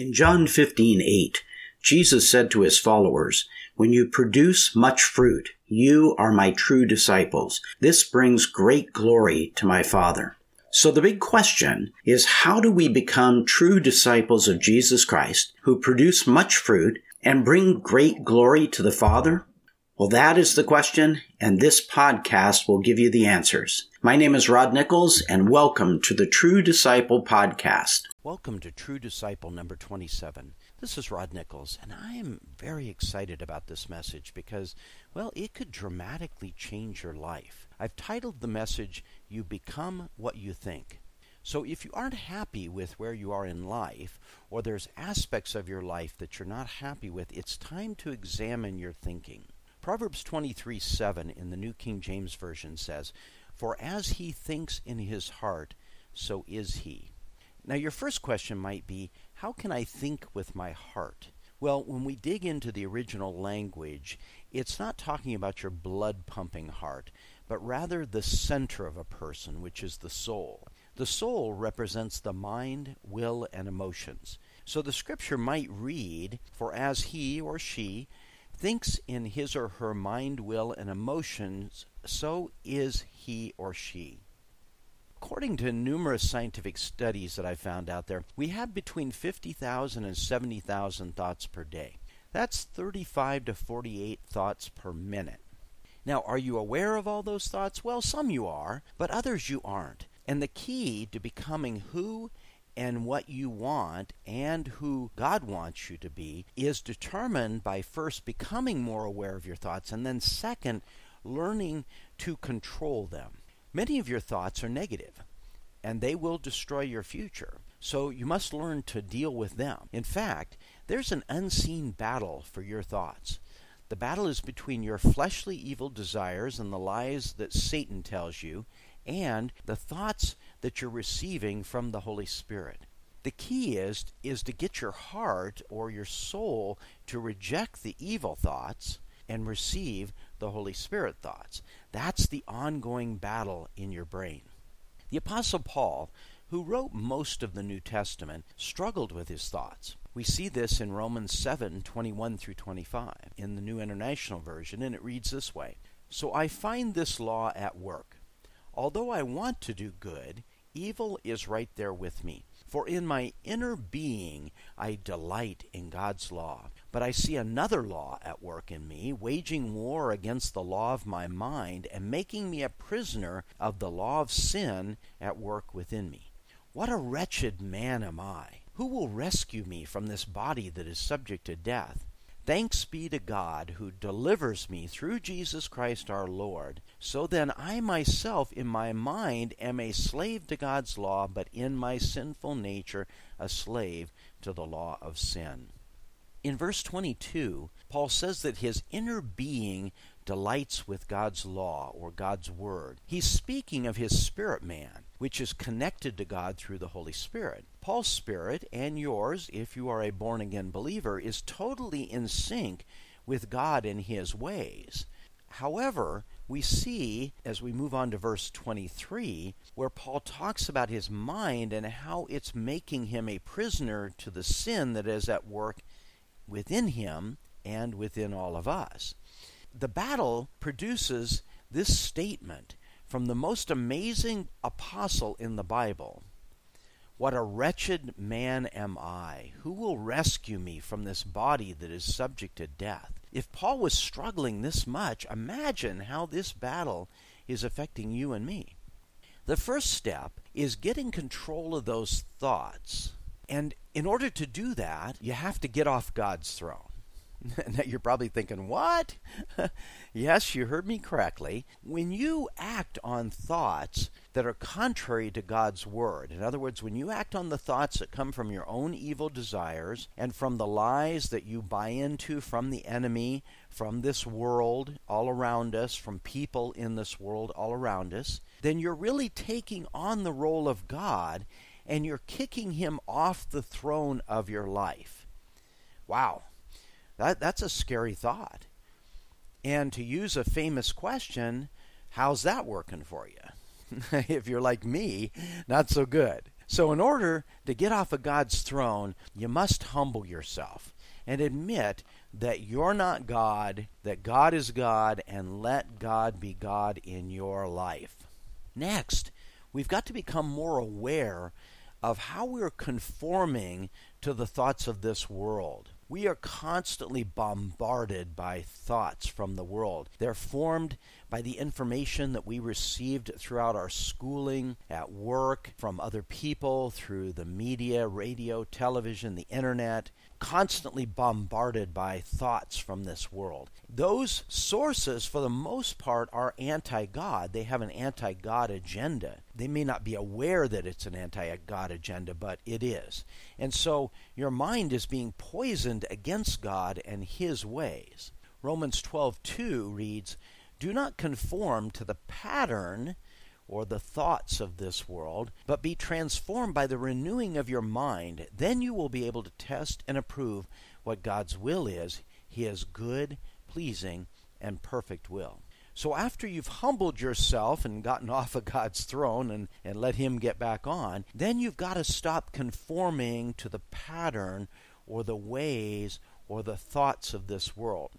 In John 15:8, Jesus said to his followers, "When you produce much fruit, you are my true disciples. This brings great glory to my Father." So the big question is how do we become true disciples of Jesus Christ who produce much fruit and bring great glory to the Father? Well, that is the question, and this podcast will give you the answers. My name is Rod Nichols, and welcome to the True Disciple Podcast. Welcome to True Disciple number 27. This is Rod Nichols, and I am very excited about this message because, well, it could dramatically change your life. I've titled the message, You Become What You Think. So if you aren't happy with where you are in life, or there's aspects of your life that you're not happy with, it's time to examine your thinking. Proverbs 23 7 in the New King James Version says, For as he thinks in his heart, so is he. Now, your first question might be, How can I think with my heart? Well, when we dig into the original language, it's not talking about your blood pumping heart, but rather the center of a person, which is the soul. The soul represents the mind, will, and emotions. So the scripture might read, For as he or she thinks in his or her mind, will, and emotions, so is he or she. According to numerous scientific studies that I found out there, we have between 50,000 and 70,000 thoughts per day. That's 35 to 48 thoughts per minute. Now, are you aware of all those thoughts? Well, some you are, but others you aren't. And the key to becoming who and what you want and who God wants you to be is determined by first becoming more aware of your thoughts and then second, learning to control them. Many of your thoughts are negative and they will destroy your future. So you must learn to deal with them. In fact, there's an unseen battle for your thoughts. The battle is between your fleshly evil desires and the lies that Satan tells you and the thoughts that you're receiving from the Holy Spirit. The key is is to get your heart or your soul to reject the evil thoughts and receive the Holy Spirit thoughts. That's the ongoing battle in your brain. The apostle Paul, who wrote most of the New Testament, struggled with his thoughts. We see this in Romans 7 21 through 25 in the New International Version, and it reads this way So I find this law at work. Although I want to do good, evil is right there with me. For in my inner being I delight in God's law. But I see another law at work in me, waging war against the law of my mind, and making me a prisoner of the law of sin at work within me. What a wretched man am I! Who will rescue me from this body that is subject to death? Thanks be to God who delivers me through Jesus Christ our Lord. So then I myself in my mind am a slave to God's law, but in my sinful nature a slave to the law of sin. In verse 22, Paul says that his inner being delights with God's law or God's word. He's speaking of his spirit man, which is connected to God through the Holy Spirit. Paul's spirit and yours, if you are a born again believer, is totally in sync with God and his ways. However, we see as we move on to verse 23 where Paul talks about his mind and how it's making him a prisoner to the sin that is at work within him and within all of us the battle produces this statement from the most amazing apostle in the Bible What a wretched man am I! Who will rescue me from this body that is subject to death? If Paul was struggling this much, imagine how this battle is affecting you and me. The first step is getting control of those thoughts. And in order to do that, you have to get off God's throne. now you're probably thinking, what? yes, you heard me correctly. When you act on thoughts that are contrary to God's word, in other words, when you act on the thoughts that come from your own evil desires and from the lies that you buy into from the enemy, from this world all around us, from people in this world all around us, then you're really taking on the role of God and you're kicking him off the throne of your life. Wow that, that's a scary thought. And to use a famous question, how's that working for you? if you're like me, not so good. So, in order to get off of God's throne, you must humble yourself and admit that you're not God, that God is God, and let God be God in your life. Next, we've got to become more aware of how we're conforming to the thoughts of this world. We are constantly bombarded by thoughts from the world. They're formed by the information that we received throughout our schooling, at work, from other people, through the media, radio, television, the internet, constantly bombarded by thoughts from this world. Those sources, for the most part, are anti God. They have an anti God agenda. They may not be aware that it's an anti God agenda, but it is. And so your mind is being poisoned against God and His ways. Romans 12:2 reads, "Do not conform to the pattern or the thoughts of this world, but be transformed by the renewing of your mind. Then you will be able to test and approve what God's will is, His good, pleasing, and perfect will. So after you've humbled yourself and gotten off of God's throne and, and let Him get back on, then you've got to stop conforming to the pattern or the ways or the thoughts of this world.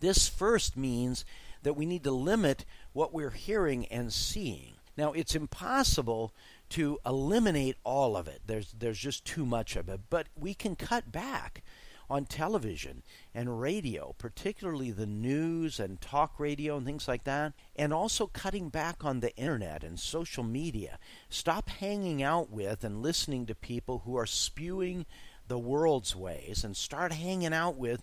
This first means that we need to limit what we're hearing and seeing. Now, it's impossible to eliminate all of it. There's there's just too much of it, but we can cut back on television and radio, particularly the news and talk radio and things like that, and also cutting back on the internet and social media. Stop hanging out with and listening to people who are spewing the world's ways and start hanging out with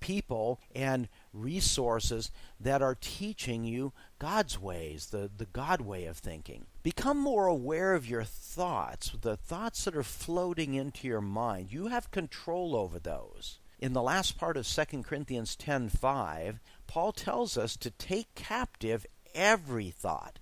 people and resources that are teaching you God's ways, the, the God way of thinking. Become more aware of your thoughts, the thoughts that are floating into your mind. You have control over those. In the last part of 2 Corinthians 10:5, Paul tells us to take captive every thought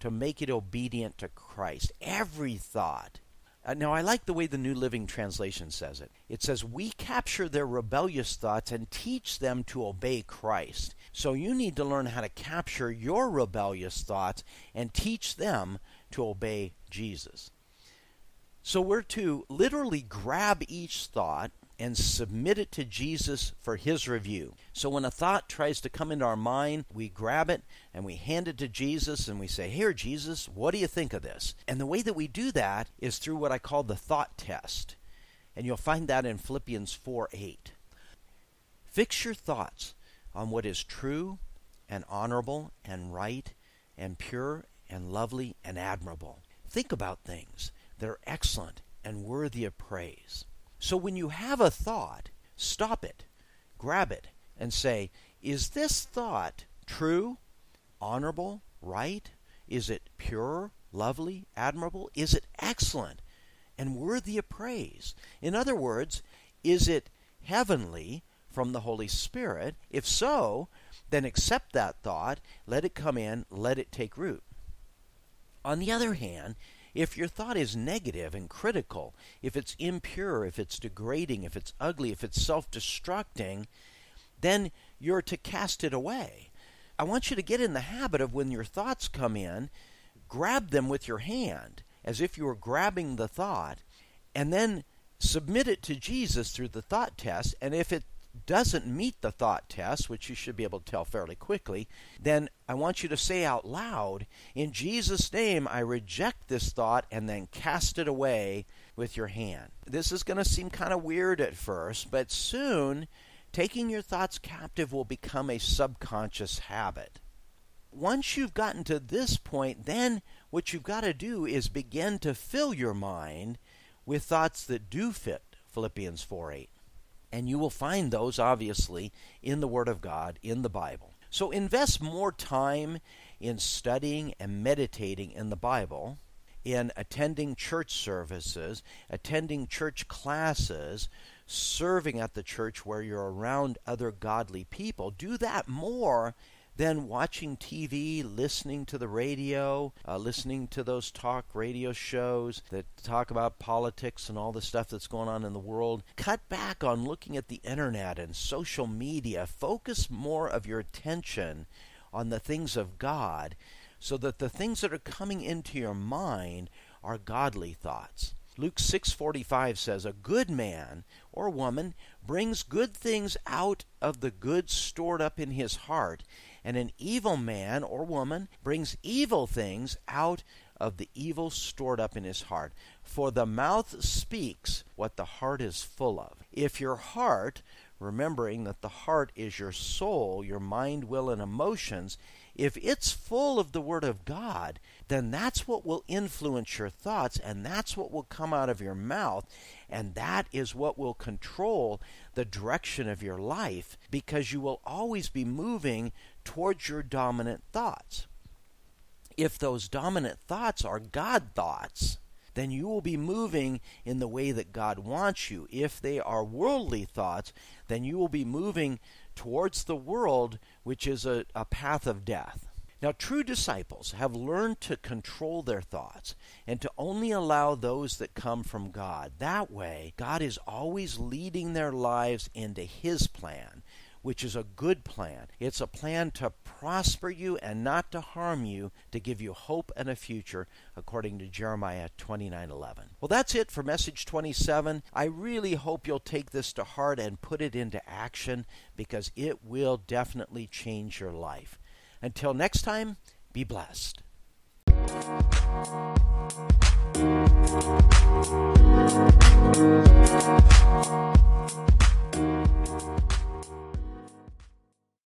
to make it obedient to Christ. Every thought. Uh, now, I like the way the New Living Translation says it. It says, We capture their rebellious thoughts and teach them to obey Christ. So you need to learn how to capture your rebellious thoughts and teach them to obey Jesus. So we're to literally grab each thought and submit it to Jesus for his review. So when a thought tries to come into our mind, we grab it and we hand it to Jesus and we say, Here, Jesus, what do you think of this? And the way that we do that is through what I call the thought test. And you'll find that in Philippians 4 8. Fix your thoughts on what is true and honorable and right and pure and lovely and admirable. Think about things that are excellent and worthy of praise. So when you have a thought, stop it, grab it, and say, Is this thought true, honorable, right? Is it pure, lovely, admirable? Is it excellent and worthy of praise? In other words, is it heavenly from the Holy Spirit? If so, then accept that thought, let it come in, let it take root. On the other hand, if your thought is negative and critical, if it's impure, if it's degrading, if it's ugly, if it's self destructing, then you're to cast it away. I want you to get in the habit of when your thoughts come in, grab them with your hand as if you were grabbing the thought, and then submit it to Jesus through the thought test. And if it doesn't meet the thought test, which you should be able to tell fairly quickly, then I want you to say out loud, In Jesus' name, I reject this thought, and then cast it away with your hand. This is going to seem kind of weird at first, but soon taking your thoughts captive will become a subconscious habit. Once you've gotten to this point, then what you've got to do is begin to fill your mind with thoughts that do fit Philippians 4 8. And you will find those, obviously, in the Word of God, in the Bible. So invest more time in studying and meditating in the Bible, in attending church services, attending church classes, serving at the church where you're around other godly people. Do that more then watching TV, listening to the radio, uh, listening to those talk radio shows that talk about politics and all the stuff that's going on in the world. Cut back on looking at the internet and social media. Focus more of your attention on the things of God so that the things that are coming into your mind are godly thoughts. Luke 6:45 says a good man or woman brings good things out of the good stored up in his heart and an evil man or woman brings evil things out of the evil stored up in his heart. For the mouth speaks what the heart is full of. If your heart remembering that the heart is your soul your mind will and emotions if it's full of the Word of God, then that's what will influence your thoughts, and that's what will come out of your mouth, and that is what will control the direction of your life because you will always be moving towards your dominant thoughts. If those dominant thoughts are God thoughts, then you will be moving in the way that God wants you. If they are worldly thoughts, then you will be moving towards the world, which is a, a path of death. Now, true disciples have learned to control their thoughts and to only allow those that come from God. That way, God is always leading their lives into His plan, which is a good plan. It's a plan to prosper you and not to harm you, to give you hope and a future, according to Jeremiah 29:11. Well, that's it for message 27. I really hope you'll take this to heart and put it into action because it will definitely change your life. Until next time, be blessed. Thank you.